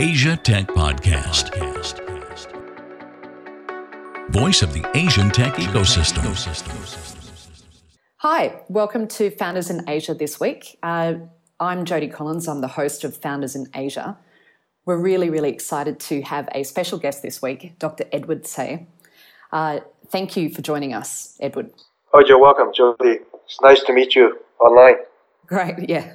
Asia Tech Podcast. Voice of the Asian tech ecosystem. Hi, welcome to Founders in Asia this week. Uh, I'm Jodie Collins, I'm the host of Founders in Asia. We're really, really excited to have a special guest this week, Dr. Edward Tse. Uh, thank you for joining us, Edward. Oh, you're welcome, Jodie. It's nice to meet you online. Great, yeah.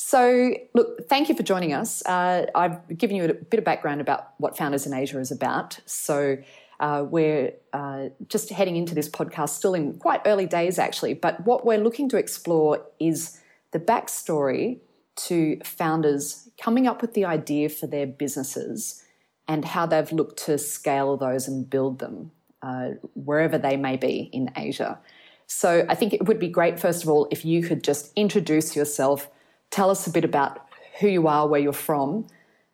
So, look, thank you for joining us. Uh, I've given you a bit of background about what Founders in Asia is about. So, uh, we're uh, just heading into this podcast still in quite early days, actually. But what we're looking to explore is the backstory to founders coming up with the idea for their businesses and how they've looked to scale those and build them uh, wherever they may be in Asia. So I think it would be great, first of all, if you could just introduce yourself, tell us a bit about who you are, where you're from,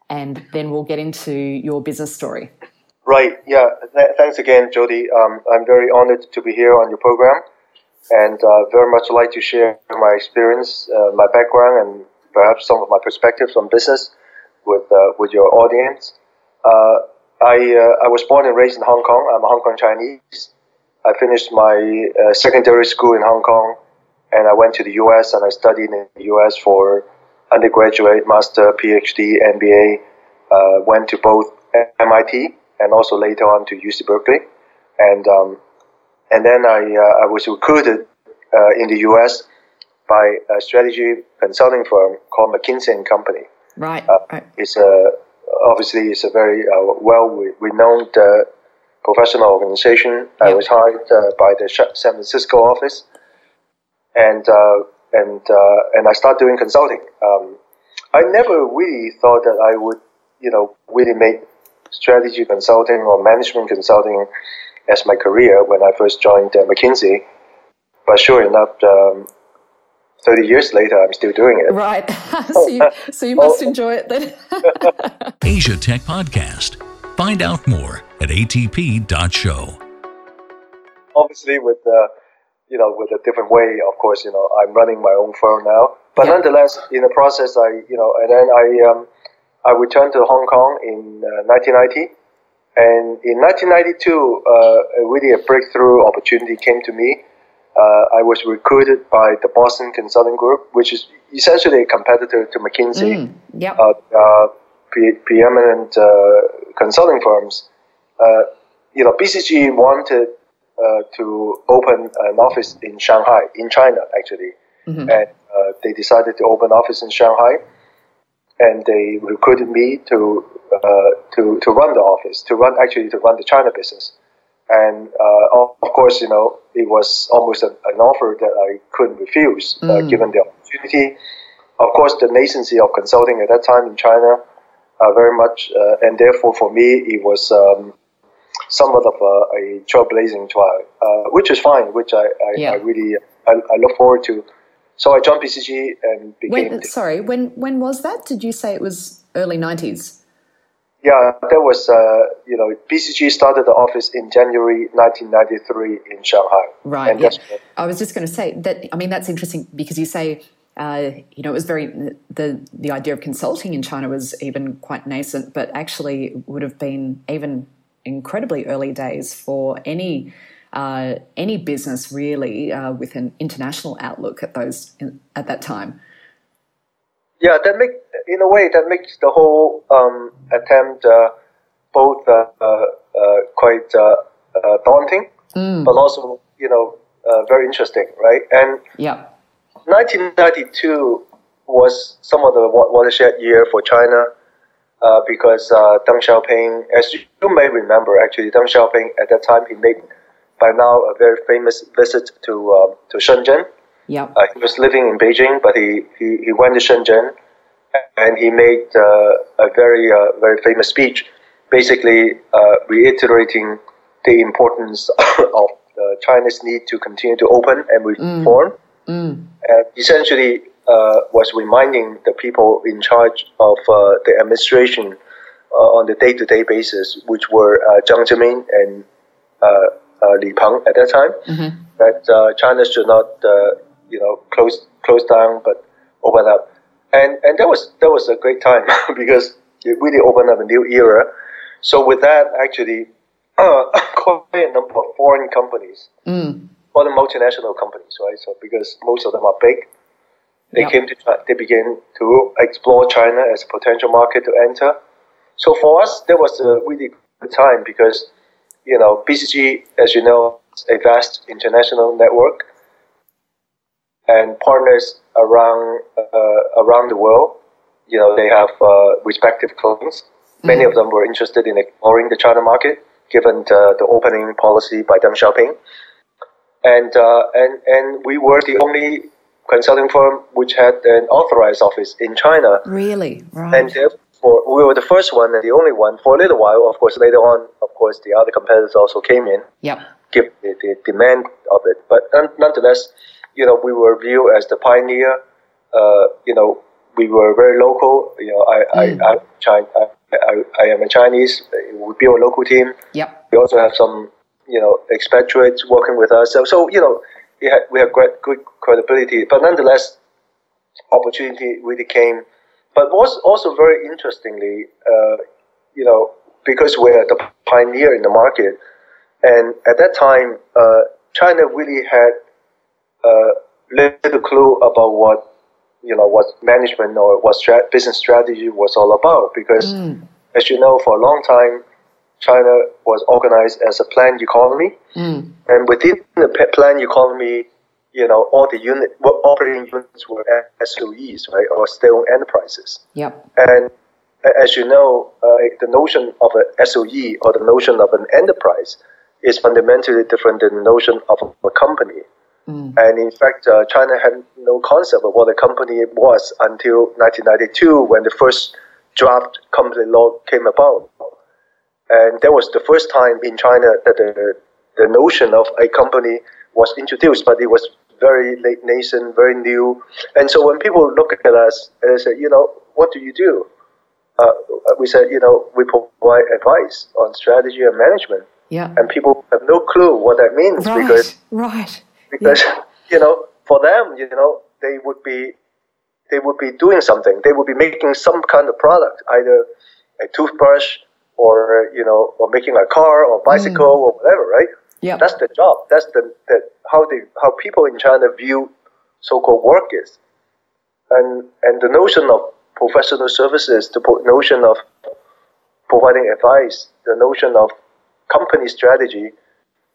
and then we'll get into your business story. Right. Yeah. Th- thanks again, Jodie. Um, I'm very honored to be here on your program, and uh, very much like to share my experience, uh, my background, and perhaps some of my perspectives on business with uh, with your audience. Uh, I uh, I was born and raised in Hong Kong. I'm a Hong Kong Chinese. I finished my uh, secondary school in Hong Kong, and I went to the U.S. and I studied in the U.S. for undergraduate, master, PhD, MBA. went to both MIT and also later on to UC Berkeley. And um, and then I uh, I was recruited uh, in the U.S. by a strategy consulting firm called McKinsey and Company. Right. Uh, right. It's a obviously it's a very uh, well renowned uh, professional organization. Yep. I was hired uh, by the San Francisco office, and and and I started doing consulting. Um, I never really thought that I would, you know, really make strategy consulting or management consulting as my career when I first joined uh, McKinsey. But sure enough, um, 30 years later, I'm still doing it. Right. so, you, so you must enjoy it then. Asia Tech Podcast. Find out more at atp.show. Obviously, with the you know, with a different way, of course, you know, I'm running my own firm now. But nonetheless, in the process, I, you know, and then I, um, I returned to Hong Kong in uh, 1990. And in 1992, uh, really a breakthrough opportunity came to me. Uh, I was recruited by the Boston Consulting Group, which is essentially a competitor to McKinsey. Mm, yep. Uh, uh, pre- preeminent uh, consulting firms. Uh you know, BCG wanted to open an office in Shanghai, in China, actually. Mm-hmm. And they decided to open an office in Shanghai and they recruited me to uh, to to run the office, to run actually to run the China business. And uh, of course, you know, it was almost a, an offer that I couldn't refuse, uh, mm. given the opportunity. Of course, the nascency of consulting at that time in China, uh, very much, uh, and therefore for me, it was um, somewhat of a, a trailblazing trial, uh, which is fine, which I, I, yeah. I really I, I look forward to so I joined BCG and became. When, sorry, when when was that? Did you say it was early nineties? Yeah, that was uh, you know BCG started the office in January 1993 in Shanghai. Right. Yeah. I was just going to say that. I mean, that's interesting because you say. Uh, you know, it was very the the idea of consulting in China was even quite nascent, but actually would have been even incredibly early days for any uh, any business really uh, with an international outlook at those in, at that time. Yeah, that make in a way that makes the whole um, attempt uh, both uh, uh, quite daunting, mm. but also you know very interesting, right? And yeah, 1992 was some of the watershed year for China. Uh, because uh, Deng Xiaoping, as you may remember, actually, Deng Xiaoping at that time he made by now a very famous visit to um, to Shenzhen. Yeah. Uh, he was living in Beijing, but he, he, he went to Shenzhen and he made uh, a very uh, very famous speech, basically uh, reiterating the importance of China's need to continue to open and reform. Mm. Mm. And essentially, uh, was reminding the people in charge of uh, the administration uh, on the day-to-day basis, which were Jiang Zemin and uh, Li Peng at that time mm-hmm. that uh, China should not uh, you know close close down but open up, and and that was that was a great time because it really opened up a new era. So with that, actually, uh, quite a number of foreign companies, Mm. foreign multinational companies, right? So because most of them are big, they Yep. came to they began to explore China as a potential market to enter. So for us, that was a really good time because, you know, BCG, as you know, is a vast international network and partners around uh, around the world. You know, they have uh, respective clients. Many of them were interested in exploring the China market, given the, the opening policy by Deng Xiaoping. And, uh, and, and we were the only consulting firm which had an authorized office in China. Really? Right. And therefore, we were the first one and the only one for a little while. Of course, later on, of course, the other competitors also came in, yep. given the, the demand of it. But nonetheless, you know, we were viewed as the pioneer. Uh, you know, we were very local. You know, I, I, I, China, I, I, I am a Chinese. We build a local team. Yep. We also have some, you know, expatriates working with us. So, so you know, we had we have great good credibility. But nonetheless, opportunity really came. But was also very interestingly, uh, you know, because we're the pioneer in the market, and at that time, uh, China really had uh, little clue about what you know what management or what stra- business strategy was all about. Because, as you know, for a long time, China was organized as a planned economy, Mm. and within the planned economy, you know, all the unit operating units were SOEs, right, or state-owned enterprises. Yep. And as you know, uh, the notion of an SOE or the notion of an enterprise is fundamentally different than the notion of a company. And in fact, uh, China had no concept of what a company was until 1992 when the first draft company law came about. And that was the first time in China that the, the notion of a company was introduced, but it was very late nascent, very new. And so when people look at us and they say, you know, what do you do? Uh, we said, you know, we provide advice on strategy and management. Yep. And people have no clue what that means Right. because right. because you know for them you know they would be they would be doing something they would be making some kind of product either a toothbrush or you know or making a car or bicycle or whatever right? Yeah. that's the job. That's the, the how they how people in china view so-called work is. And and the notion of professional services the notion of providing advice the notion of company strategy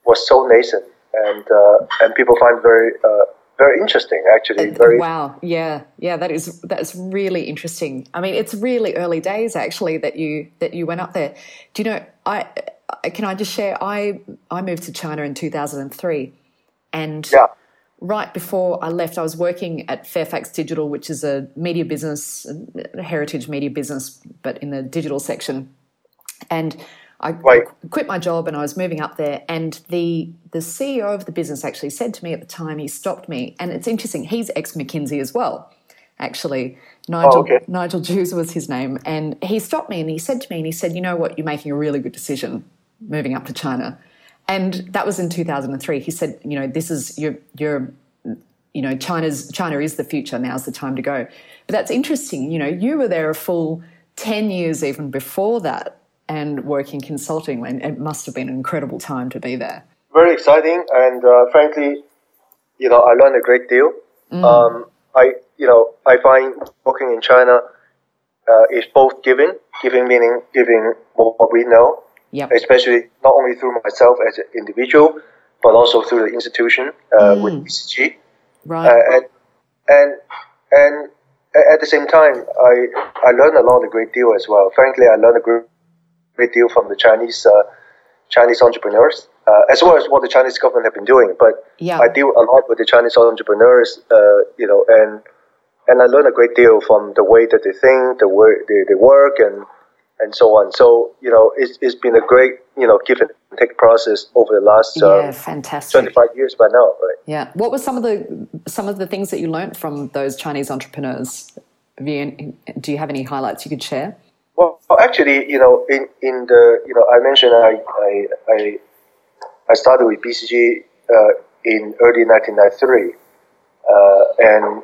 was so nascent and uh, and people find very uh, very interesting actually very Wow. Yeah. Yeah. That is that's really interesting. I mean, it's really early days actually that you that you went up there. Do you know? I can I just share? I I moved to China in two thousand and three, and yeah right before I left, I was working at Fairfax Digital, which is a media business, a heritage media business, but in the digital section. And I Right. quit my job and I was moving up there. And the the CEO of the business actually said to me at the time, he stopped me, and it's interesting. He's ex McKinsey as well, actually. Nigel oh, okay. Nigel Jews was his name, and he stopped me and he said to me, and he said, "You know what? You're making a really good decision moving up to China." And that was in 2003. He said, "You know, this is your your you know china's china is the future now's the time to go but that's interesting you know you were there a full 10 years even before that and working consulting and it must have been an incredible time to be there. Very exciting and uh, frankly you know i learned a great deal. Um, i you know i find working in china uh, is both giving giving meaning giving what we know yep. especially not only through myself as an individual but also through the institution uh, with bcg right. Uh, and and and at the same time, I I learned a lot, a great deal as well. Frankly, I learned a great, great deal from the Chinese uh, Chinese entrepreneurs, uh, as well as what the Chinese government have been doing. But Yeah. I deal a lot with the Chinese entrepreneurs, uh, you know, and and I learn a great deal from the way that they think, the way they, they work, and and so on. So you know, it's, it's been a great you know give and take process over the last yeah uh, fantastic 25 years by now, right? yeah what were some of the some of the things that you learned from those chinese entrepreneurs you, do you have any highlights you could share Well, actually, you know, in, in the, you know, I mentioned I, I, I, I started with BCG uh, in early 1993, uh, and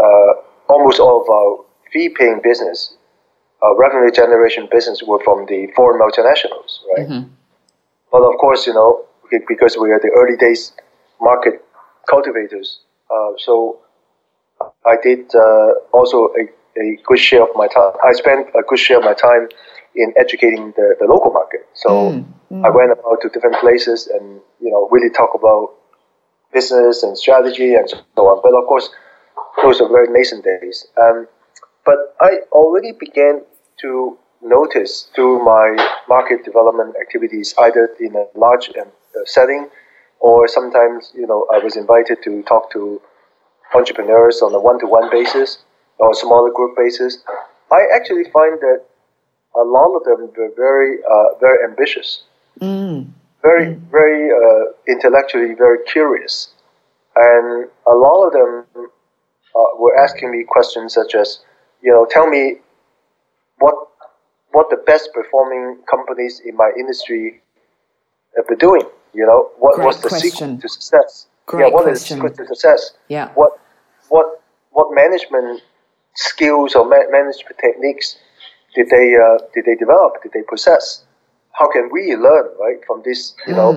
uh, almost all of our fee-paying business uh, revenue generation business were from the foreign multinationals, right? Mm-hmm. But of course, you know, because we are the early days market cultivators, uh, so I did uh, also a, a good share of my time. I spent a good share of my time in educating the, the local market. So Mm, I went about to different places and you know really talk about business and strategy and so on. But of course, those are very nascent days. Um, but I already began to notice through my market development activities, either in a large um, uh, setting, or sometimes you know I was invited to talk to entrepreneurs on a one-to-one basis or smaller group basis. I actually find that a lot of them were very, uh, very ambitious, Mm. very, very uh, intellectually very curious, and a lot of them uh, were asking me questions such as, you know, tell me what what the best performing companies in my industry have been doing. You know, what Great was the question. secret to success? Great yeah, what is question. the secret to success? Yeah. What what what management skills or ma- management techniques did they uh, did they develop? Did they possess? How can we learn right from this? You know,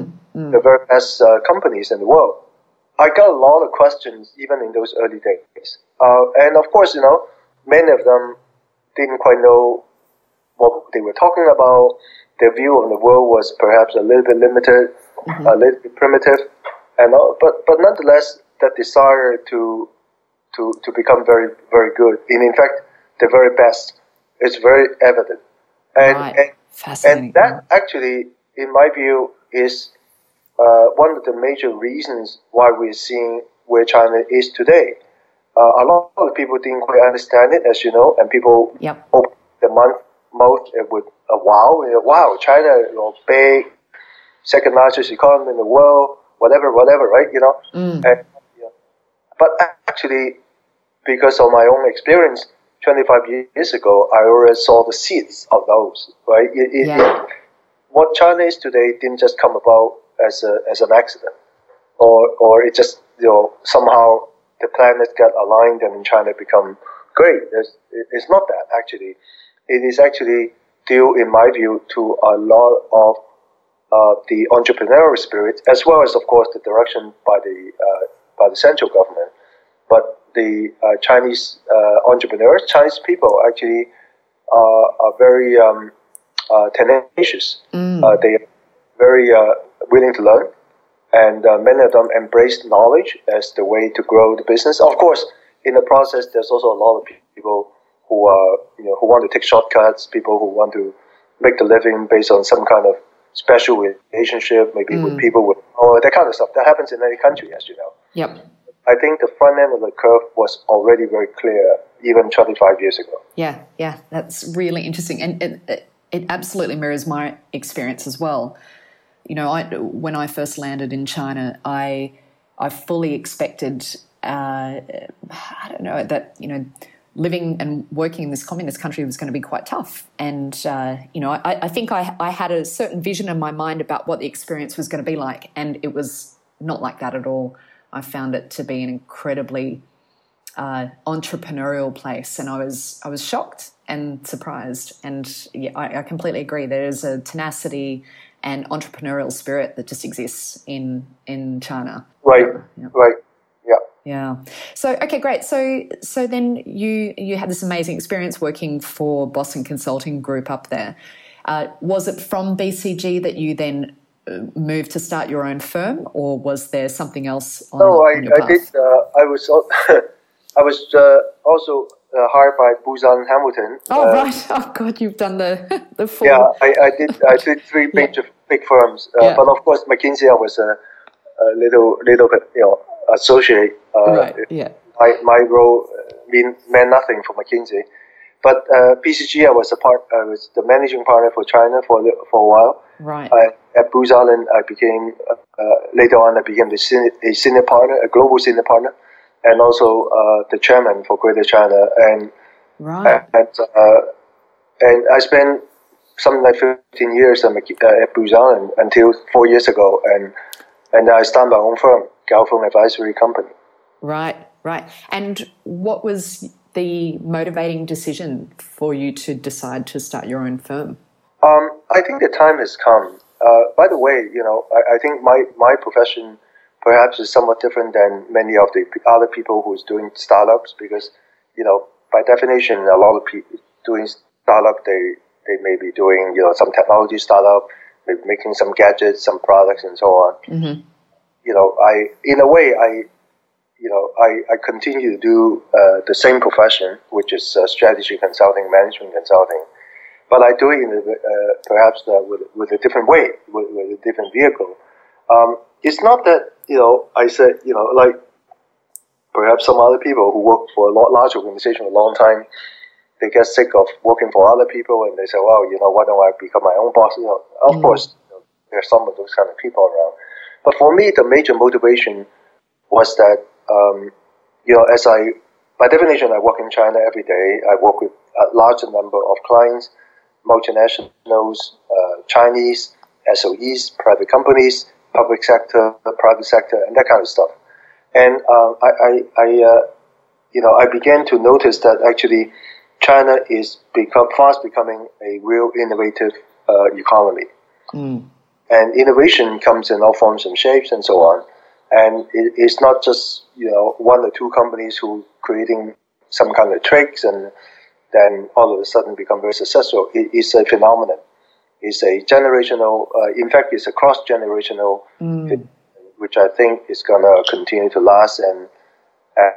the very best uh, companies in the world. I got a lot of questions even in those early days, uh, and of course, you know, many of them didn't quite know what they were talking about. Their view of the world was perhaps a little bit limited, a little bit primitive, and all, but but nonetheless, that desire to to to become very very good, and in fact, the very best, is very evident, and Right. and, and that actually, in my view, is uh, one of the major reasons why we're seeing where China is today. Uh, a lot of people didn't quite understand it, as you know, and people Yep. open the month mouth with a wow, you know, wow, China, you know, big, second largest economy in the world, whatever, whatever, right? You know, Mm. and, but actually, because of my own experience, 25 years ago, I already saw the seeds of those, right? It, it, Yeah. it- what China is today didn't just come about as a, as an accident, or or it just you know somehow the planets got aligned and China become great. There's, it- it's not that actually. It is actually due, in my view, to a lot of uh, the entrepreneurial spirit, as well as, of course, the direction by the uh, by the central government. But the uh, Chinese uh, entrepreneurs, Chinese people, actually uh, are very um, uh, tenacious. Uh, they are very uh, willing to learn, and uh, many of them embrace knowledge as the way to grow the business. Of course, in the process, there's also a lot of people who are you know who want to take shortcuts, people who want to make the living based on some kind of special relationship, maybe with people with or that kind of stuff. That happens in any country, as you know. Yep. I think the front end of the curve was already very clear even 25 years ago. Yeah, yeah, that's really interesting, and it, it, it absolutely mirrors my experience as well. You know, I, when I first landed in China, I I fully expected, uh, I don't know, that you know, living and working in this communist country was going to be quite tough, and uh, you know, I, I think I I had a certain vision in my mind about what the experience was going to be like, and it was not like that at all. I found it to be an incredibly uh, entrepreneurial place, and I was I was shocked and surprised. And yeah, I, I completely agree. There is a tenacity and entrepreneurial spirit that just exists in in China. Right, Yeah. right, yeah. Yeah. So okay, great. So so then you you had this amazing experience working for Boston Consulting Group up there. Uh, was it from BCG that you then moved to start your own firm, or was there something else? On, No, I, I did. Uh, I was I was uh, also uh, hired by Booz Allen Hamilton. Oh uh, right! Oh god, you've done the the full. Yeah, I, I did. I did three big big firms, uh, Yeah. but of course McKinsey I was a, a little little bit you know associate. Uh, Right. Yeah. My my role mean meant nothing for McKinsey, but uh, BCG I was a part. I was the managing partner for China for for a while. Right. I, at Booz Allen, I became uh, uh, later on. I became the senior, a senior partner, a global senior partner, and also uh, the chairman for Greater China. And right. and uh, and I spent something like 15 years at, uh, at Booz Allen until four years ago, and and I started my own firm, Gao Feng Advisory Company. Right, right. And what was the motivating decision for you to decide to start your own firm? Um, I think the time has come. Uh, by the way, you know, I, I, think my, my profession perhaps is somewhat different than many of the other people who's doing startups because, you know, by definition, a lot of people doing startup, they, they may be doing, you know, some technology startup, maybe making some gadgets, some products, and so on. Mm-hmm. You know, I, in a way, I, you know, I, I continue to do uh, the same profession, which is uh, strategy consulting, management consulting, but I do it in a, uh, perhaps uh, with, with a different way, with, with a different vehicle. Um, it's not that you know I said you know like perhaps some other people who work for a lot, large organization a long time, they get sick of working for other people and they say, well, you know, why don't I become my own boss? You know, of mm-hmm. course, you know, there's some of those kind of people around. But for me, the major motivation was that um, you know, as I, by definition, I work in China every day. I work with a large number of clients, multinationals, uh, Chinese, SOEs, private companies, public sector, private sector, and that kind of stuff. And uh, I, I, I uh, you know, I began to notice that actually China is become fast becoming a real innovative uh, economy. Mm. And innovation comes in all forms and shapes and so on. And it, it's not just you know one or two companies who creating some kind of tricks and then all of a sudden become very successful. It, it's a phenomenon. It's a generational. Uh, in fact, it's a cross generational, mm. which I think is going to continue to last. And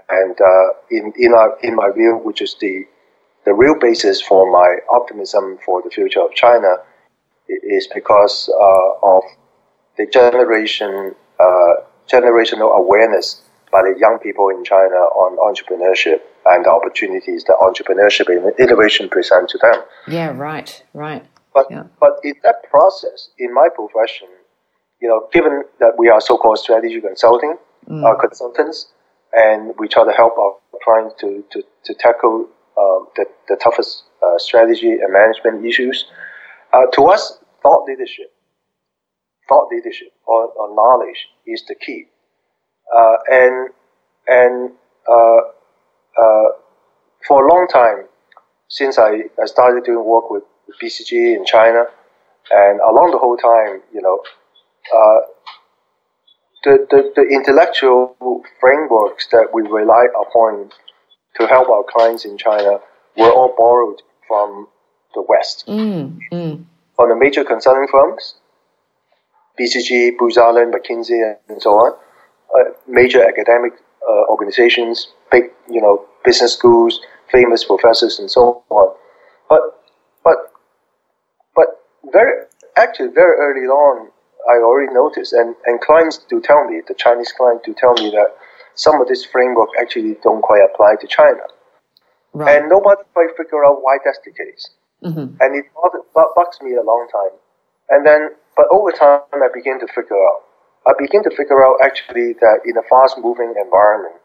and uh, in in our, in my view, which is the the real basis for my optimism for the future of China, is because uh, of the generation uh, generational awareness by the young people in China on entrepreneurship and the opportunities that entrepreneurship and innovation present to them. Yeah, right, right. But yeah. but in that process, in my profession, you know, given that we are so-called strategy consulting mm. uh, consultants, and we try to help our clients to to, to tackle um, the, the toughest uh, strategy and management issues. Uh, to us, thought leadership thought leadership or, or knowledge is the key. Uh, and and uh, for a long time, since I, I started doing work with, with BCG in China, and along the whole time, you know, uh, the, the, the intellectual frameworks that we rely upon to help our clients in China were all borrowed from the West, mm, mm. from the major consulting firms, BCG, Booz Allen, McKinsey, and so on, uh, major academic uh, organizations, big you know business schools, famous professors, and so on. But but but very actually very early on, I already noticed, and, and clients do tell me, the Chinese clients do tell me that some of this framework actually don't quite apply to China. Right. And nobody quite figure out why that's the case. Mm-hmm. And it bugs me a long time. And then but over time, I began to figure out. I begin to figure out actually that in a fast-moving environment,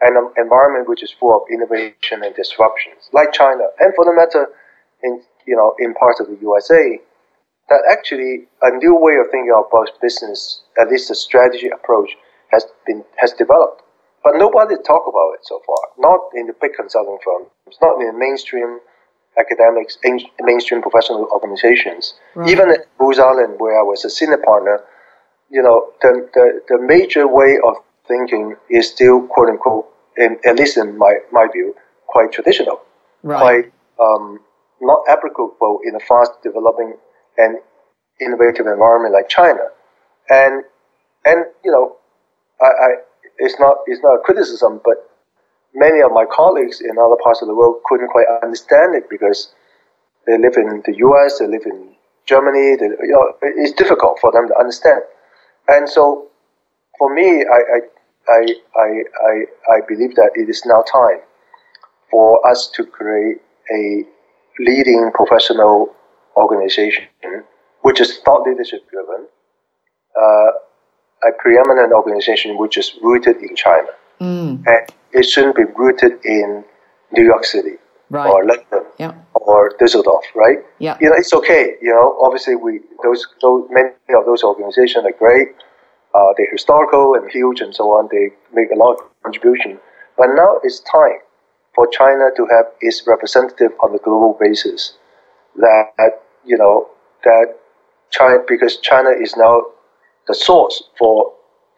and an environment which is full of innovation and disruptions, like China, and for the matter, in you know in parts of the USA, that actually a new way of thinking about business, at least a strategy approach, has been has developed. But nobody talk about it so far. Not in the big consulting firms, not in the mainstream academics, mainstream professional organizations. Right. Even at Booz Allen, where I was a senior partner, you know, the, the, the major way of thinking is still, quote unquote, in, at least in my, my view, quite traditional, right. quite um, not applicable in a fast developing and innovative environment like China. And, and you know, I, I, it's, not, it's not a criticism, but many of my colleagues in other parts of the world couldn't quite understand it because they live in the US, they live in Germany. They, you know, it's difficult for them to understand. And so, for me, I, I, I, I, I believe that it is now time for us to create a leading professional organization, which is thought leadership driven, uh, a preeminent organization which is rooted in China. Mm. And it shouldn't be rooted in New York City right. or London yeah. Or Düsseldorf, right? Yeah. You know, it's okay. You know, obviously we those those many of those organizations are great. Uh, they're historical and huge and so on. They make a lot of contribution. But now it's time for China to have its representative on the global basis. That you know that China because China is now the source for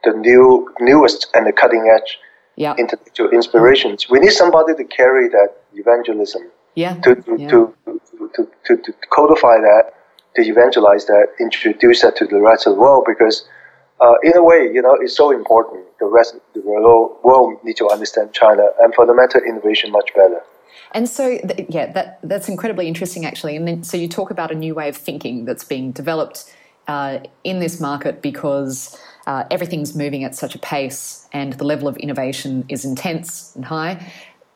the new newest and the cutting edge Yeah. intellectual inspirations. We need somebody to carry that evangelism Yeah. to to, Yeah. to, to, to, to codify that, to evangelize that, introduce that to the rest of the world because uh, in a way, you know, it's so important. The rest of the world, world need to understand China and for the matter innovation much better. And so, th- yeah, that that's incredibly interesting, actually. And then, so you talk about a new way of thinking that's being developed uh, in this market because uh, everything's moving at such a pace, and the level of innovation is intense and high.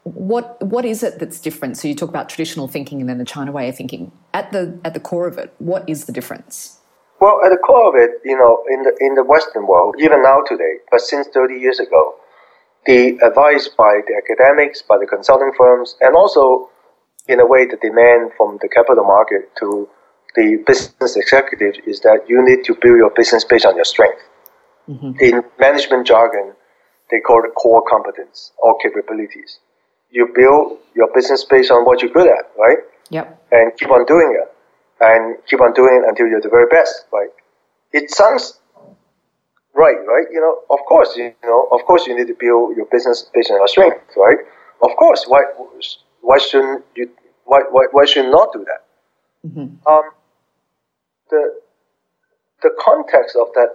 What what is it that's different? So you talk about traditional thinking and then the China way of thinking. At the at the core of it, what is the difference? Well, at the core of it, you know, in the in the Western world, even now today, but since 30 years ago, the advice by the academics, by the consulting firms, and also, in a way, the demand from the capital market to the business executives is that you need to build your business based on your strength. Mm-hmm. In management jargon, they call it core competence or capabilities. You build your business based on what you're good at, right? Yep. and keep on doing it. And keep on doing it until you're the very best right? It sounds right right? You know of course you know of course you need to build your business based on your strength right? Of course why why shouldn't you why why, why should you not do that? Um, the the context of that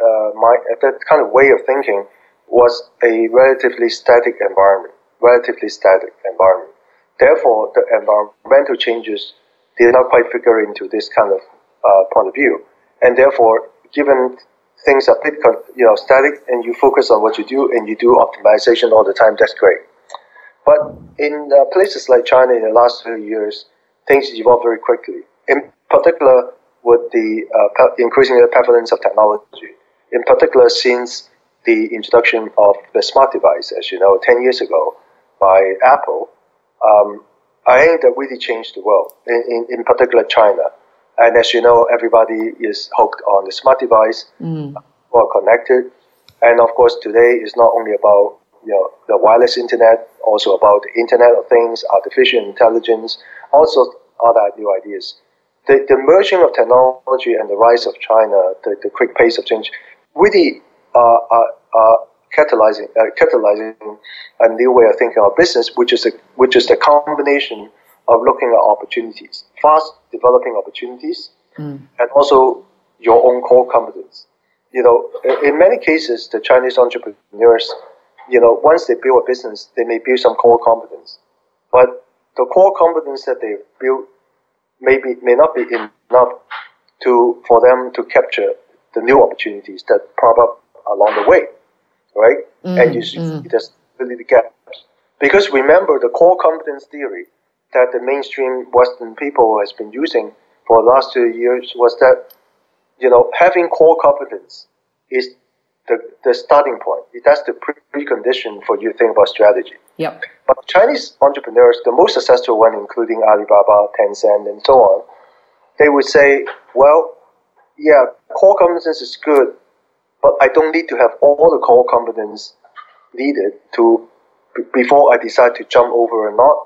uh, my that kind of way of thinking was a relatively static environment relatively static environment Therefore, the environmental changes did not quite figure into this kind of uh, point of view. And therefore, given things are bit you know static and you focus on what you do and you do optimization all the time, that's great. But in uh, places like China in the last few years, things evolve very quickly. In particular, with the uh, increasing prevalence of technology. In particular, since the introduction of the smart device, as you know, 10 years ago by Apple, um, I think that really changed the world, in, in, in particular China. And as you know, everybody is hooked on the smart device, well connected. And of course, today is not only about you know the wireless internet, also about the Internet of Things, artificial intelligence, also other new ideas. The, the merging of technology and the rise of China, the, the quick pace of change, really uh, are, are catalyzing uh, catalyzing a new way of thinking of business, which is a, which is the combination of looking at opportunities, fast developing opportunities, and also your own core competence. You know, in- in many cases, the Chinese entrepreneurs, you know, once they build a business, they may build some core competence, but the core competence that they build maybe may not be enough to for them to capture the new opportunities that pop up along the way, right? Mm, and you see mm. there's really the gaps. Because remember the core competence theory that the mainstream Western people has been using for the last two years was that you know having core competence is the, the starting point. That's the precondition for you to think about strategy. Yep. But Chinese entrepreneurs, the most successful one, including Alibaba, Tencent, and so on, they would say, well, yeah, core competence is good, but I don't need to have all the core competence needed to b- before I decide to jump over or not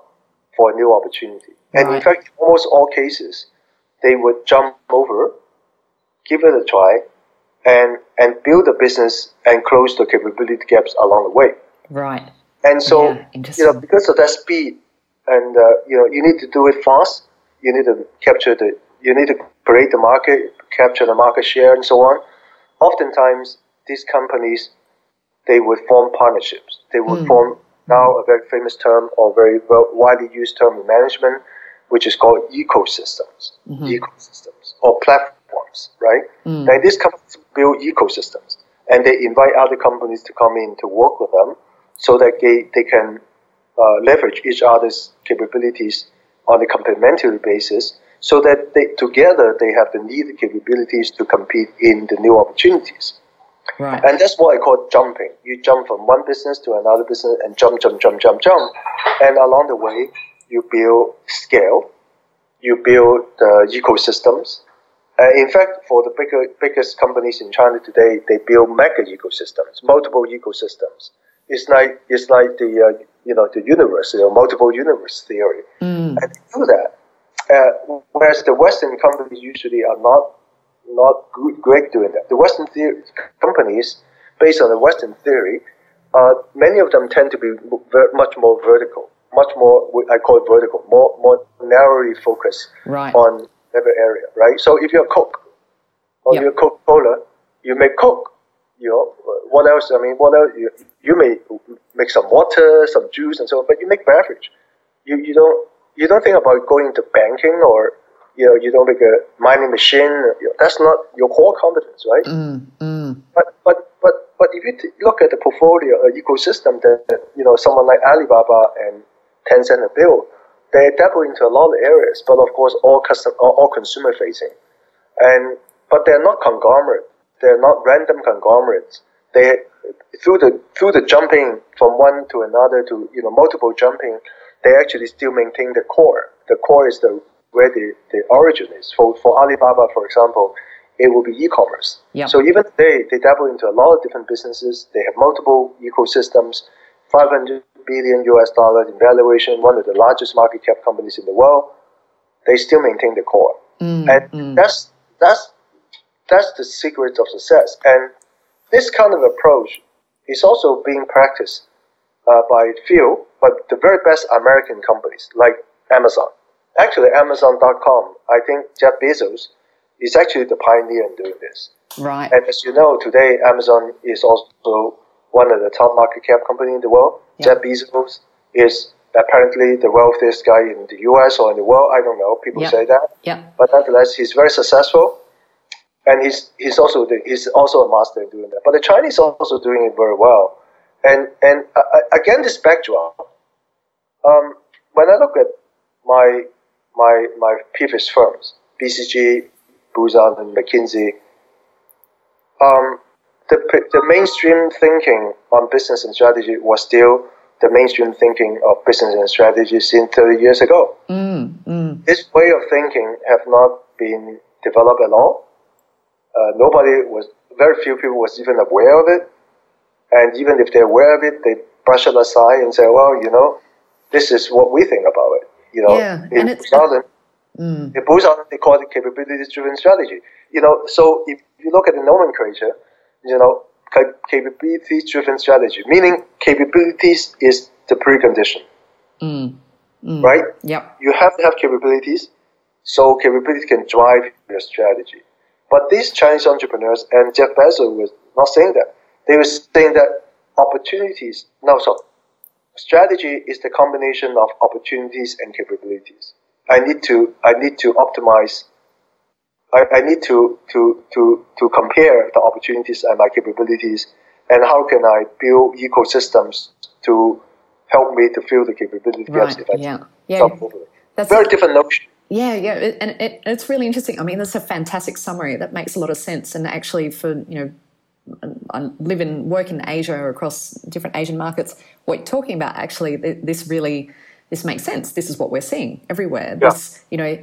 for a new opportunity. And in fact, almost all cases, they would jump over, give it a try, and and build a business and close the capability gaps along the way. Right. And so, Yeah, you know, because of that speed, and uh, you know, you need to do it fast. You need to capture the, you need to create the market, capture the market share, and so on. Oftentimes, these companies, they would form partnerships. They would hmm. form now a very famous term or very well, widely used term in management, which is called ecosystems, mm-hmm. ecosystems or platforms, right? Hmm. And these companies build ecosystems, and they invite other companies to come in to work with them, so that they they can uh, leverage each other's capabilities on a complementary basis, so that they together they have the needed capabilities to compete in the new opportunities. Right. And that's what I call jumping. You jump from one business to another business and jump, jump, jump, jump, jump. And along the way, you build scale, you build uh, ecosystems. Uh, in fact, for the bigger, biggest companies in China today, they build mega ecosystems, multiple ecosystems. It's like it's like the uh, you know, the universe, you know, multiple universe theory, Mm. and they do that. Uh, whereas the Western companies usually are not not good, great doing that. The Western theory, companies, based on the Western theory, uh, many of them tend to be ver- much more vertical, much more I call it vertical, more more narrowly focused Right. on every area, right? So if you're Coke or Yep. you're Coca Cola, you make Coke. You know what else? I mean, what else? You, you may make some water, some juice, and so on, but you make beverage. You you don't you don't think about going into banking or you know you don't make a mining machine. That's not your core competence, right? Mm, mm, But but but but if you t- look at the portfolio uh, ecosystem that, that you know someone like Alibaba and Tencent have built, they dabble into a lot of areas, but of course all custom all, all consumer facing, and but they're not conglomerate. They're not random conglomerates. They through the through the jumping from one to another to you know multiple jumping, they actually still maintain the core. The core is the where the, the origin is. For for Alibaba, for example, it will be e-commerce. Yep. So even today, they dabble into a lot of different businesses. They have multiple ecosystems. 500 billion US dollars in valuation, one of the largest market cap companies in the world. They still maintain the core, mm, and mm. that's that's that's the secret of success. And this kind of approach is also being practiced uh, by few, but the very best American companies like Amazon. Actually, Amazon.com, I think Jeff Bezos is actually the pioneer in doing this. Right. And as you know, today Amazon is also one of the top market cap company in the world. Yeah. Jeff Bezos is apparently the wealthiest guy in the U.S. or in the world. I don't know. People Yeah. say that, Yeah. but nonetheless, he's very successful, and he's he's also the, he's also a master in doing that. But the Chinese are also doing it very well. And and uh, uh, again, this backdrop. Um, when I look at my my my previous firms, BCG, Booz Allen, and McKinsey, um, the, the mainstream thinking on business and strategy was still the mainstream thinking of business and strategy since 30 years ago. Mm, mm. This way of thinking have not been developed at all. Uh, nobody was, very few people was even aware of it. And even if they're aware of it, they brush it aside and say, well, you know, this is what we think about it. You know, Yeah, in and it's- Booz Allen, Mm. in they call it capabilities-driven strategy. You know, so if you look at the nomenclature, you know, ca- capabilities-driven strategy, meaning capabilities is the precondition, Mm. Mm. right? Yep. You have to have capabilities, so capabilities can drive your strategy. But these Chinese entrepreneurs and Jeff Bezos was not saying that. They were saying that opportunities, no, so strategy is the combination of opportunities and capabilities. I need to, I need to optimize. I, I need to, to, to, to compare the opportunities and my capabilities, and how can I build ecosystems to help me to fill the capability gaps Right. if Yeah. Yeah. That's Very different notion. Yeah, yeah, and it, it's really interesting. I mean, that's a fantastic summary. That makes a lot of sense. And actually, for you know, I live and work in Asia or across different Asian markets. What you're talking about, actually, this really this makes sense. This is what we're seeing everywhere. Yeah. This, you know,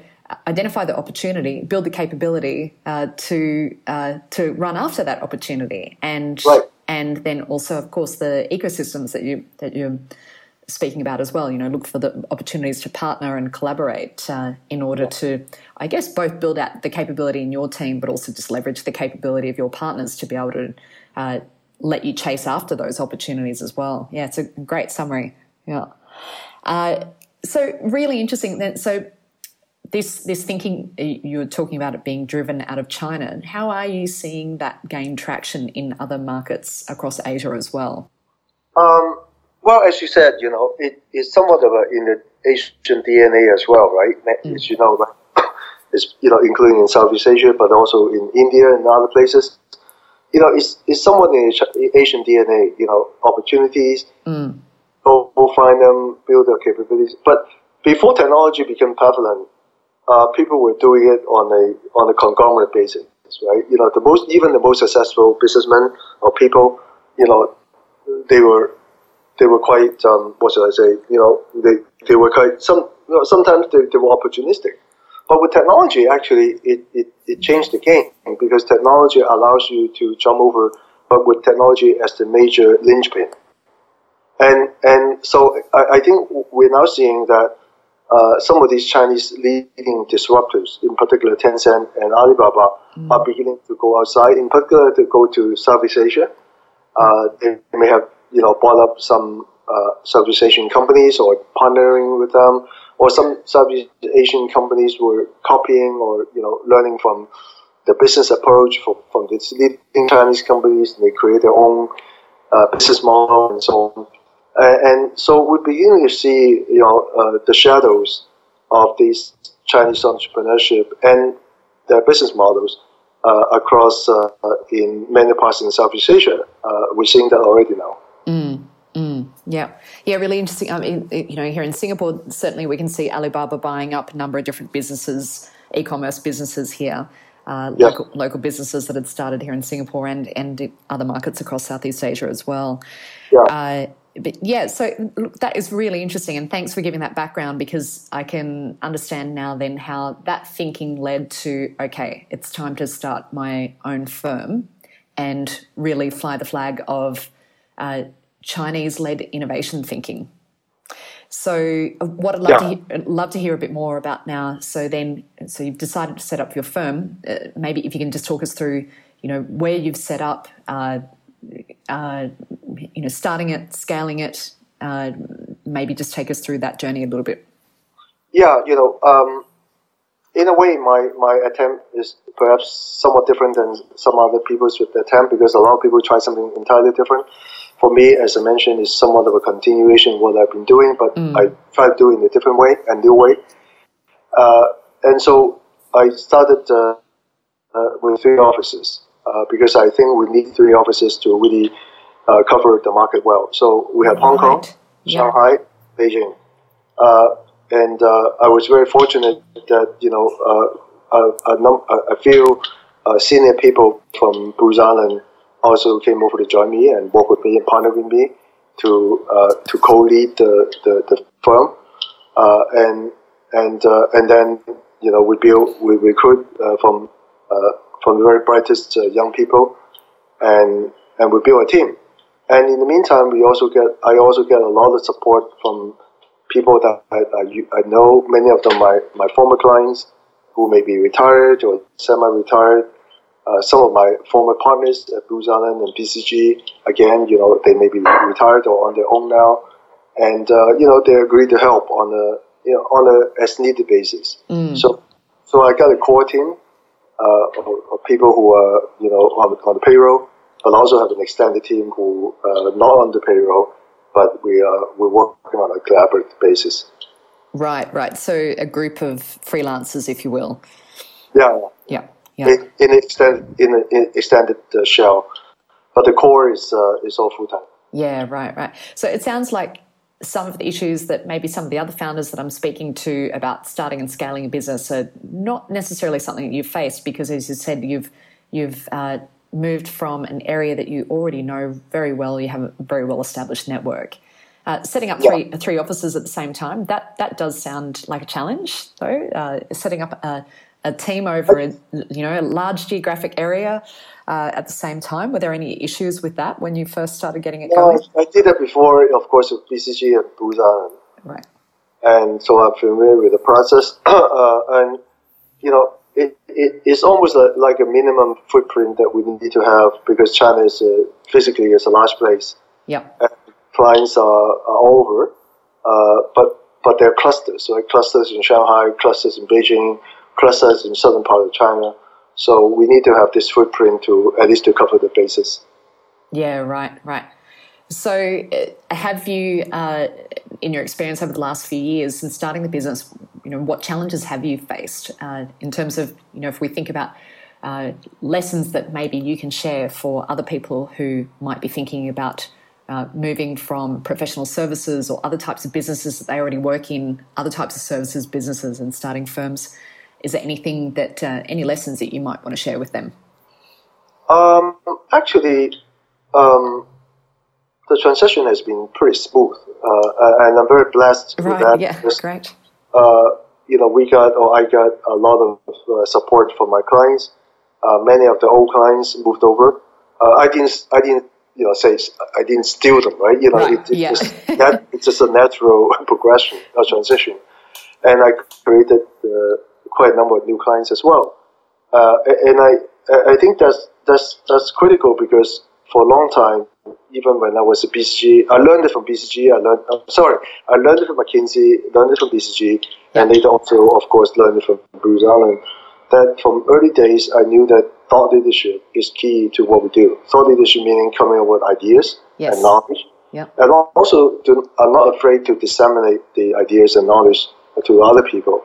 identify the opportunity, build the capability uh, to uh, to run after that opportunity, and Right. and then also, of course, the ecosystems that you that you speaking about as well. You know, look for the opportunities to partner and collaborate uh, in order to, I guess, both build out the capability in your team, but also just leverage the capability of your partners to be able to uh, let you chase after those opportunities as well. Yeah, it's a great summary. Yeah. Uh, so really interesting. Then, so this this thinking you were talking about it being driven out of China. How are you seeing that gain traction in other markets across Asia as well? Um, well, as you said, you know, it is somewhat of a in the Asian DNA as well, right? As you know, right? it's you know, including in Southeast Asia, but also in India and other places. You know, it's, it's somewhat in Asian DNA. You know, opportunities, Mm. go, go find them, build their capabilities. But before technology became prevalent, uh, people were doing it on a on a conglomerate basis, right? You know, the most even the most successful businessmen or people, you know, they were they were quite um, what should I say? You know, they they were quite some you know, sometimes they, they were opportunistic. But with technology, actually, it, it, it changed the game because technology allows you to jump over, but with technology as the major linchpin. and and so I, I think we're now seeing that uh, some of these Chinese leading disruptors, in particular Tencent and Alibaba, mm. are beginning to go outside. In particular, to go to Southeast Asia. Uh, they may have you know bought up some uh, Southeast Asian companies or partnering with them, or some Southeast Asian companies were copying or you know learning from the business approach from, from these leading Chinese companies. And they create their own uh, business model and so on. And so we're beginning to see, you know, uh, the shadows of these Chinese entrepreneurship and their business models uh, across uh, in many parts in Southeast Asia. Uh, we're seeing that already now. Yeah, yeah, really interesting. I mean, you know, here in Singapore, certainly we can see Alibaba buying up a number of different businesses, e-commerce businesses here. Uh, yeah. local, local businesses that had started here in Singapore and, and other markets across Southeast Asia as well. Yeah. Uh, but yeah, so look, that is really interesting, and thanks for giving that background because I can understand now then how that thinking led to okay, it's time to start my own firm and really fly the flag of uh, Chinese-led innovation thinking. So, uh, what I'd love, yeah. to hear, love to hear a bit more about now. So then, so you've decided to set up your firm. Uh, maybe if you can just talk us through, you know, where you've set up, uh, uh, you know, starting it, scaling it. Uh, maybe just take us through that journey a little bit. Yeah, you know, um, in a way, my, my attempt is perhaps somewhat different than some other people's attempt because a lot of people try something entirely different. For me, as I mentioned, is somewhat of a continuation of what I've been doing, but mm. I try to do it in a different way, a new way. Uh, and so I started uh, uh, with three offices uh, because I think we need three offices to really uh, cover the market well. So we have Hong Kong, Shanghai, Beijing, uh, and uh, I was very fortunate that you know uh, a, a, num- a, few uh, senior people from Booz Allen also came over to join me and work with me and partner with me to uh, to co-lead the, the, the firm, uh, and and uh, and then you know we build we recruit from from the very brightest uh, young people, and and we build a team. And in the meantime, we also get I also get a lot of support from people that I, I, I know. Many of them my my former clients who may be retired or semi-retired. Uh, some of my former partners at Booz Allen and BCG, again, you know, they may be retired or on their own now, and uh, you know, they agreed to help on a you know on a as needed basis. Mm. So, so I got a core team uh, of, of, people who are you know on, on the payroll, but also have an extended team who are uh, not on the payroll, but we are we're working on a collaborative basis. Right, right. So a group of freelancers, if you will. Yeah. Yeah. Yeah. In, in extended in, in extended uh, shell, but the core is uh, is all full time. Yeah. Right. Right. So it sounds like some of the issues that maybe some of the other founders that I'm speaking to about starting and scaling a business are not necessarily something that you've faced because, as you said, you've you've uh, moved from an area that you already know very well. You have a very well established network. Uh, setting up three yeah. three offices at the same time that that does sound like a challenge, though. Uh, setting up a, a team over a, you know a large geographic area uh, at the same time? Were there any issues with that when you first started getting it going? I did that before, of course, with BCG and Allen. Right. And so I'm familiar with the process. uh, and, you know, it, it, it's almost a, like a minimum footprint that we need to have because China is a, physically is a large place. Yeah. clients are, are all over. Uh, but but they're clusters, right? Clusters in Shanghai, clusters in Beijing, clusters in southern part of China. So we need to have this footprint to at least to cover the bases. Yeah, right, right. So, uh, have you, uh, in your experience over the last few years since starting the business, you know, what challenges have you faced uh, in terms of, you know, if we think about uh, lessons that maybe you can share for other people who might be thinking about uh, moving from professional services or other types of businesses that they already work in, other types of services businesses, and starting firms is there anything that uh, any lessons that you might want to share with them? Um, actually, um, the transition has been pretty smooth, uh, and I'm very blessed right, with that. Yeah, because, great. Uh, you know, we got or I got a lot of uh, support from my clients. Uh, many of the old clients moved over. Uh, I didn't I didn't you know, say I didn't steal them, right? You know, Right, it, it yeah. just, that, it's just a natural progression or transition. And I created uh, quite a number of new clients as well. Uh, and I, I think that's, that's, that's critical because for a long time, even when I was at BCG, I learned it from BCG. I learned, uh, sorry, I learned it from McKinsey, learned it from BCG, and later also, of course, learned it from Booz Allen. That from early days, I knew that thought leadership is key to what we do. Thought leadership meaning coming up with ideas Yes. and knowledge, Yep. and also to, I'm not afraid to disseminate the ideas and knowledge to other people.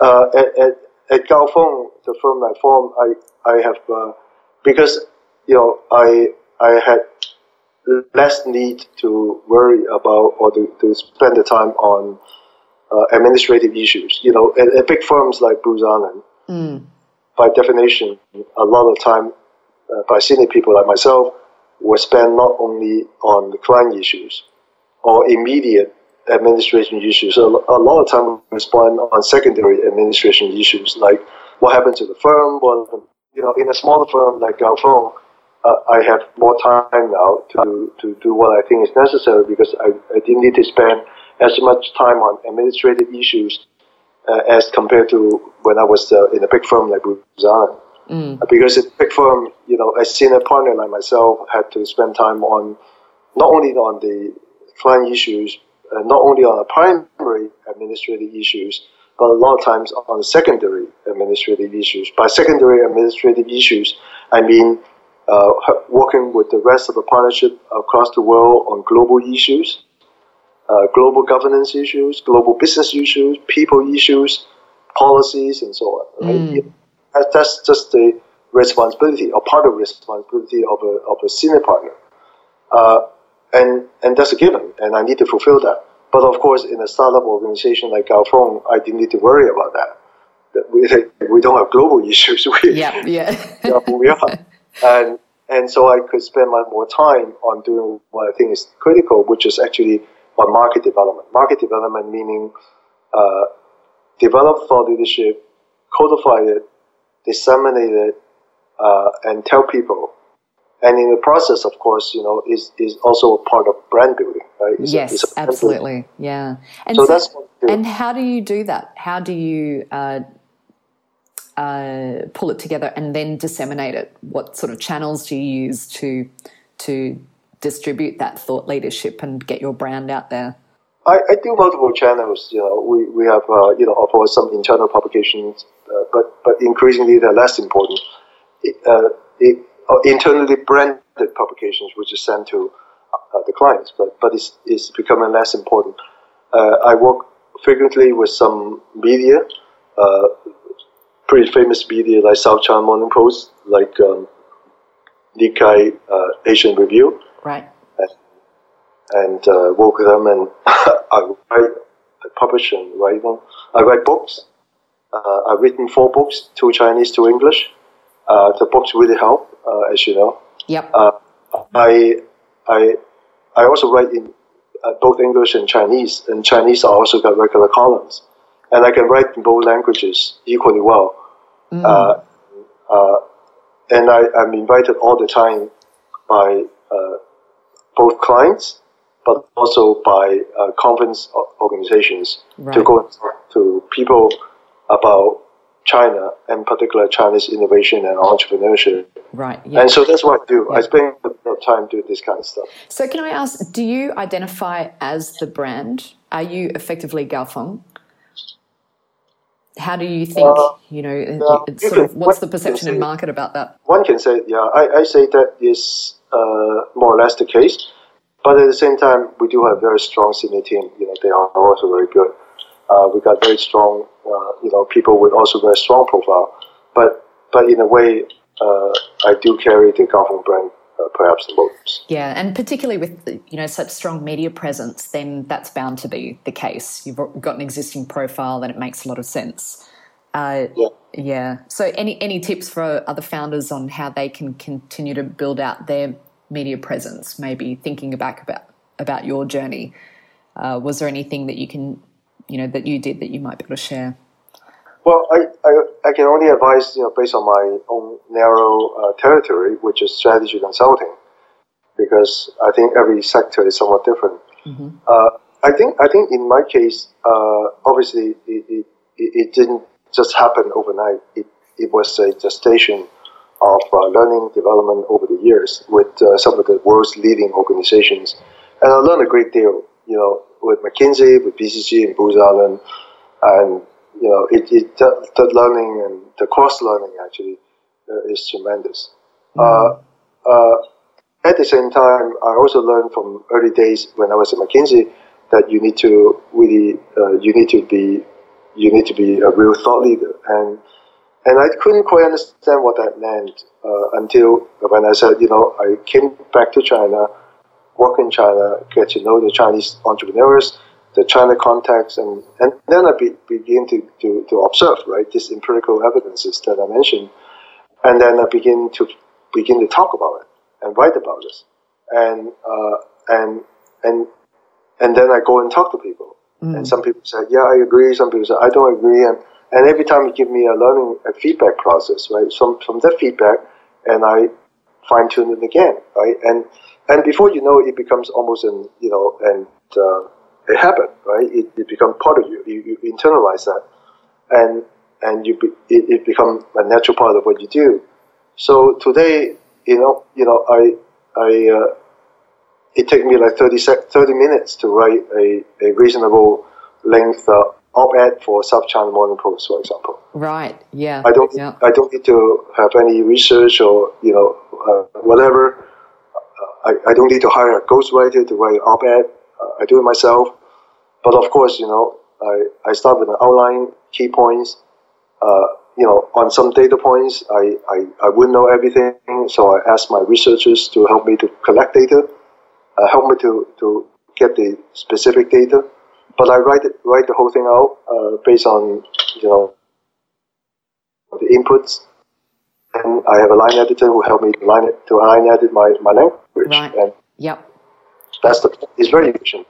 Uh, at, at, at Gao Feng, the firm I formed, I, I have, uh, because, you know, I, I had less need to worry about or to, to spend the time on uh, administrative issues. You know, at, at big firms like Booz Allen, by definition, a lot of time uh, by senior people like myself was spent not only on the client issues or immediate administration issues. So a lot of time we respond on secondary administration issues like what happened to the firm. What, you know, in a smaller firm like Gao Feng, uh, I have more time now to, to do what I think is necessary because I, I didn't need to spend as much time on administrative issues uh, as compared to when I was uh, in a big firm like Booz Allen. Uh, Because in a big firm, you know, a senior partner like myself had to spend time on not only on the client issues, uh, not only on the primary administrative issues, but a lot of times on secondary administrative issues. By secondary administrative issues, I mean uh, working with the rest of the partnership across the world on global issues, uh, global governance issues, global business issues, people issues, policies, and so on. Right? That- That's just the responsibility or part of responsibility of a, of a senior partner. Uh, and, and that's a given, and I need to fulfill that. But of course, in a startup organization like Gao Feng, I didn't need to worry about that. That we, we don't have global issues. We, Yeah, yeah. yeah, who we are. And, and so I could spend much more time on doing what I think is critical, which is actually on market development. Market development meaning uh, develop thought leadership, codify it, disseminate it, uh, and tell people. And in the process, of course, you know, is, is also a part of brand building, right? It's yes, a building. absolutely. Yeah. And So that's we do. and how do you do that? How do you uh, uh, pull it together and then disseminate it? What sort of channels do you use to to distribute that thought leadership and get your brand out there? I, I do multiple channels. You know, we, we have uh, you know of course some internal publications, uh, but but increasingly they're less important. It, uh, it, internally branded publications, which is sent to uh, the clients, but but it's, it's becoming less important. Uh, I work frequently with some media, uh, pretty famous media like South China Morning Post, like um, Nikkei uh, Asian Review Right. and uh, work with them. And I write, I publish and write them. I write books. Uh, I've written four books, two Chinese, two English. Uh, the books really help, uh, as you know. Yep. Uh, I, I, I also write in uh, both English and Chinese. And Chinese, I also got regular columns, and I can write in both languages equally well. Uh, uh, and I, I'm invited all the time by uh, both clients, but also by uh, conference organizations to go and talk to people about China, and particular Chinese innovation and entrepreneurship. Right. Yeah. And so that's what I do. I spend a lot of time doing this kind of stuff. So, can I ask, do you identify as the brand? Are you effectively Gao Feng? How do you think, Uh, you know, yeah, it's you sort of what's the perception in market about that? One can say, yeah, I, I say that is uh, more or less the case. But at the same time, we do have very strong senior team. You know, they are also very good. Uh, we got very strong, uh, you know, people with also very strong profile. But but in a way, uh, I do carry the Gao Feng brand uh, perhaps the most. Yeah, and particularly with you know such strong media presence, then that's bound to be the case. You've got an existing profile, then it makes a lot of sense. Uh, Yeah. yeah. So, any any tips for other founders on how they can continue to build out their media presence? Maybe thinking back about about your journey. Uh, was there anything that you can, you know, that you did that you might be able to share? Well, I, I, I can only advise, you know, based on my own narrow uh, territory, which is strategy consulting. because I think every sector is somewhat different. Mm-hmm. Uh, I think I think in my case, uh, obviously it, it, it didn't just happen overnight. It, it was a gestation of uh, learning development over the years with uh, some of the world's leading organizations, and I learned a great deal. You know, with McKinsey, with BCG, and Booz Allen, and you know, it, it the, the learning and the cross learning actually uh, is tremendous. Mm-hmm. Uh, at the same time, I also learned from early days when I was at McKinsey that you need to really uh, you need to be you need to be a real thought leader and and I couldn't quite understand what that meant uh, until when I said you know I came back to China work in China get to know the Chinese entrepreneurs the China context and, and then I be, begin to, to, to observe right these empirical evidences that I mentioned and then I begin to begin to talk about it and write about this and uh, and and and then I go and talk to people. Mm. And some people say, yeah, I agree. Some people say, I don't agree. And, and every time you give me a learning, a feedback process, right? Some, from that feedback, and I fine tune it again, right? And, and before you know it, it becomes almost an, you know, and, uh, a habit, right? It, it becomes part of you. you. You internalize that. And, and you, be, it, it becomes a natural part of what you do. So today, you know, you know, I, I, uh, it took me like 30, sec- 30 minutes to write a, a reasonable length uh, op-ed for South China Morning Post, for example. Right. Yeah. I don't. Yeah. I don't need to have any research or you know uh, whatever. I, I don't need to hire a ghostwriter to write an op-ed. Uh, I do it myself. But of course, you know, I, I start with an outline, key points. Uh, you know, on some data points, I, I, I wouldn't know everything, so I ask my researchers to help me to collect data uh, help me to, to get the specific data. But I write it, write the whole thing out uh, based on you know the inputs, and I have a line editor who helped me to line it to line edit my, my language. Right. And Yep. that's the it's very efficient.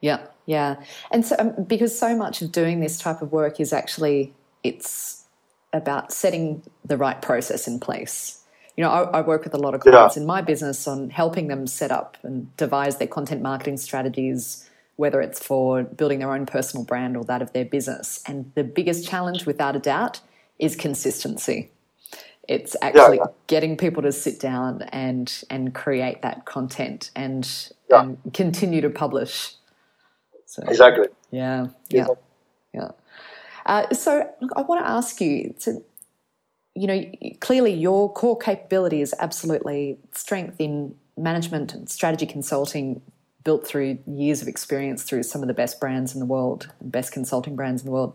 Yeah, yeah, and so um, because so much of doing this type of work is actually it's about setting the right process in place. You know, I, I work with a lot of clients Yeah. in my business on helping them set up and devise their content marketing strategies, whether it's for building their own personal brand or that of their business. And the biggest challenge, without a doubt, is consistency. It's actually yeah. getting people to sit down and and create that content and, Yeah. and continue to publish. So, Exactly. yeah, yeah, yeah. Uh, so, look, I want to ask you to, you know, clearly your core capability is absolutely strength in management and strategy consulting, built through years of experience through some of the best brands in the world, best consulting brands in the world.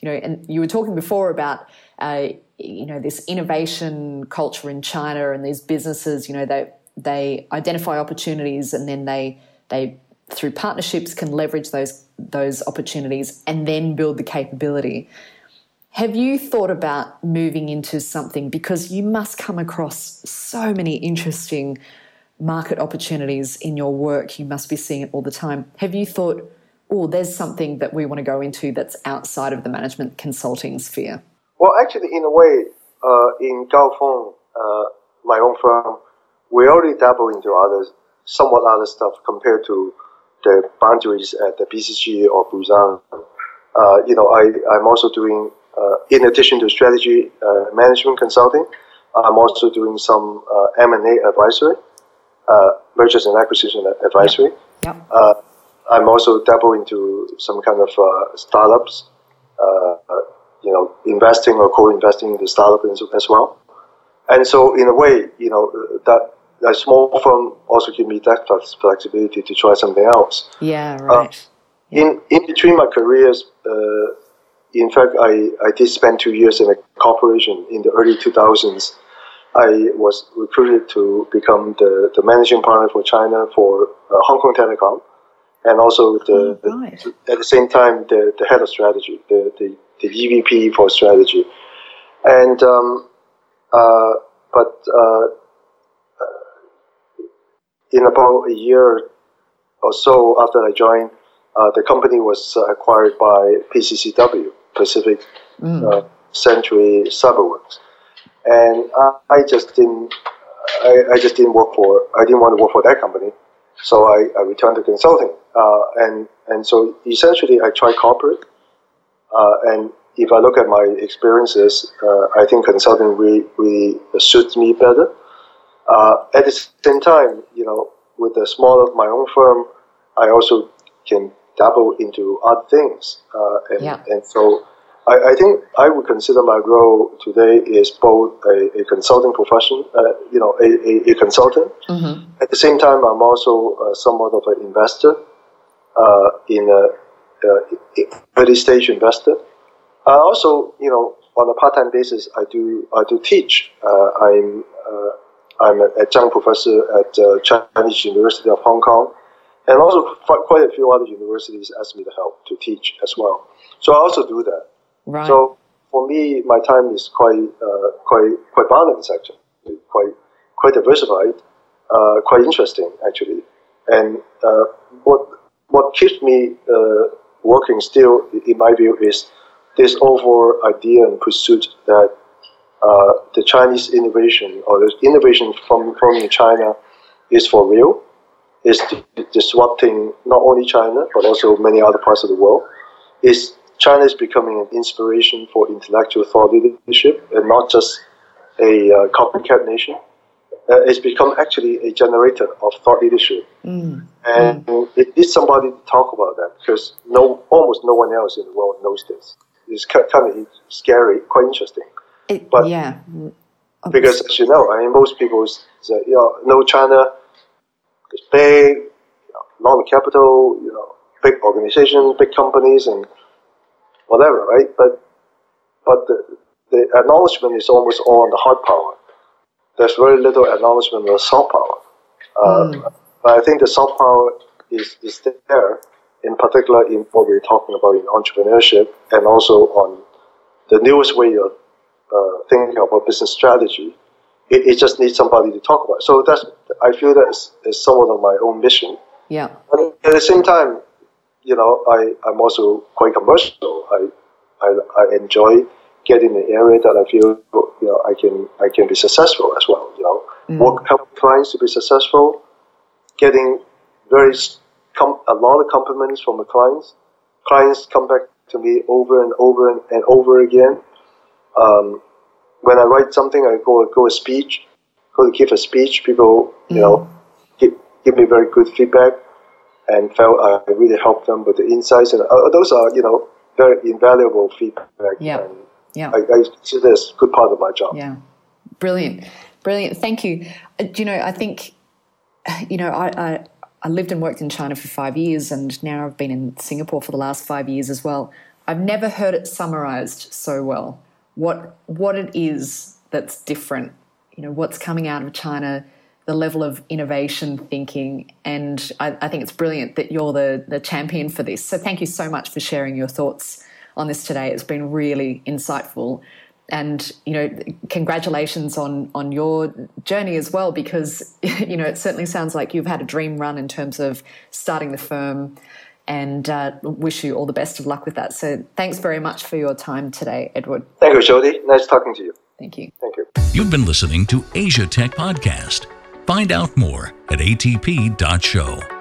You know, and you were talking before about, uh, you know, this innovation culture in China and these businesses. You know, they they identify opportunities and then they they through partnerships can leverage those those opportunities and then build the capability. Have you thought about moving into something because you must come across so many interesting market opportunities in your work? You must be seeing it all the time. Have you thought, oh, there's something that we want to go into that's outside of the management consulting sphere? Well, actually, in a way, uh, in Gao Feng, uh, my own firm, we already dabble into others, somewhat other stuff compared to the boundaries at the BCG or Booz Allen. Uh, you know, I, I'm also doing, uh, in addition to strategy uh, management consulting, I'm also doing some uh, M&A advisory, uh, mergers and acquisition advisory. Yep. Uh, I'm also dabble into some kind of uh, startups, you know, investing or co-investing in the startup as, as well. And so, in a way, you know, that a small firm also give me that flexibility to try something else. Yeah, right. In in between my careers, uh, in fact, I, I did spend two years in a corporation in the early 2000s. I was recruited to become the, the managing partner for China for uh, Hong Kong Telecom, and also the, Oh, right. the- at the same time the, the head of strategy, the, the, the EVP for strategy, and um, uh, but uh, in about a year or so after I joined, uh, the company was uh, acquired by PCCW, Pacific uh, Century Cyberworks. And I, I just didn't, I, I just didn't work for, I didn't want to work for that company. So I, I returned to consulting. Uh, and, and so essentially I tried corporate. Uh, and if I look at my experiences, uh, I think consulting really, really suits me better. Uh, at the same time, you know, with the small of my own firm, I also can dabble into other things. Uh, and, Yeah. and so I, I think I would consider my role today is both a, a consulting profession, uh, you know, a, a, a consultant. Mm-hmm. At the same time, I'm also uh, somewhat of an investor uh, in a, early stage investor. I also, you know, on a part-time basis, I do I do teach. Uh, I'm a, adjunct professor at uh, Chinese University of Hong Kong, and also quite, quite a few other universities ask me to help to teach as well. So I also do that. Right. So for me, my time is quite uh, quite quite balanced actually, quite quite diversified, uh, quite interesting actually. And uh, what what keeps me uh, working still, in my view, is this overall idea and pursuit that uh, the Chinese innovation or the innovation from from China is for real, is disrupting not only China but also many other parts of the world. Is China is becoming an inspiration for intellectual thought leadership and not just a uh, copycat nation. Uh, it's become actually a generator of thought leadership, Mm. and it needs somebody to talk about that because no, almost no one else in the world knows this. It's kind of scary, quite interesting. It- but- yeah. Because as you know, I mean, most people say, you know, no, China is big, you know, a lot of capital, you know, big organizations, big companies, and whatever, right? But but the, the acknowledgement is almost all on the hard power. There's very little acknowledgement of soft power. Uh, But I think the soft power is, is there, in particular in what we're talking about in entrepreneurship and also on the newest way of uh, thinking about business strategy. It, it just needs somebody to talk about. So that's I feel that is, is somewhat of my own mission. Yeah. But at the same time, you know, I, I'm also quite commercial. I, I, I enjoy getting the area that I feel you know I can I can be successful as well. You know, work help clients to be successful, getting very com- a lot of compliments from the clients. Clients come back to me over and over and, and over again. Um, when I write something, I go go a speech, go to give a speech. People, you know, give, give me very good feedback and felt I really helped them with the insights. And uh, those are, you know, very invaluable feedback. Yeah. Yeah. I, I consider this a good part of my job. Yeah, brilliant, brilliant. Thank you. Uh, Do you know? I think, you know, I, I I lived and worked in China for five years, and now I've been in Singapore for the last five years as well. I've never heard it summarized so well. What what it is that's different. You know, what's coming out of China. The level of innovation thinking, and I, I think it's brilliant that you're the, the champion for this. So, thank you so much for sharing your thoughts on this today. It's been really insightful and you know congratulations on on your journey as well because you know it certainly sounds like you've had a dream run in terms of starting the firm and uh, wish you all the best of luck with that so thanks very much for your time today edward Thank you, Jodie. Nice talking to you. thank you Thank you. You've been listening to Asia Tech Podcast. Find out more at atp.show.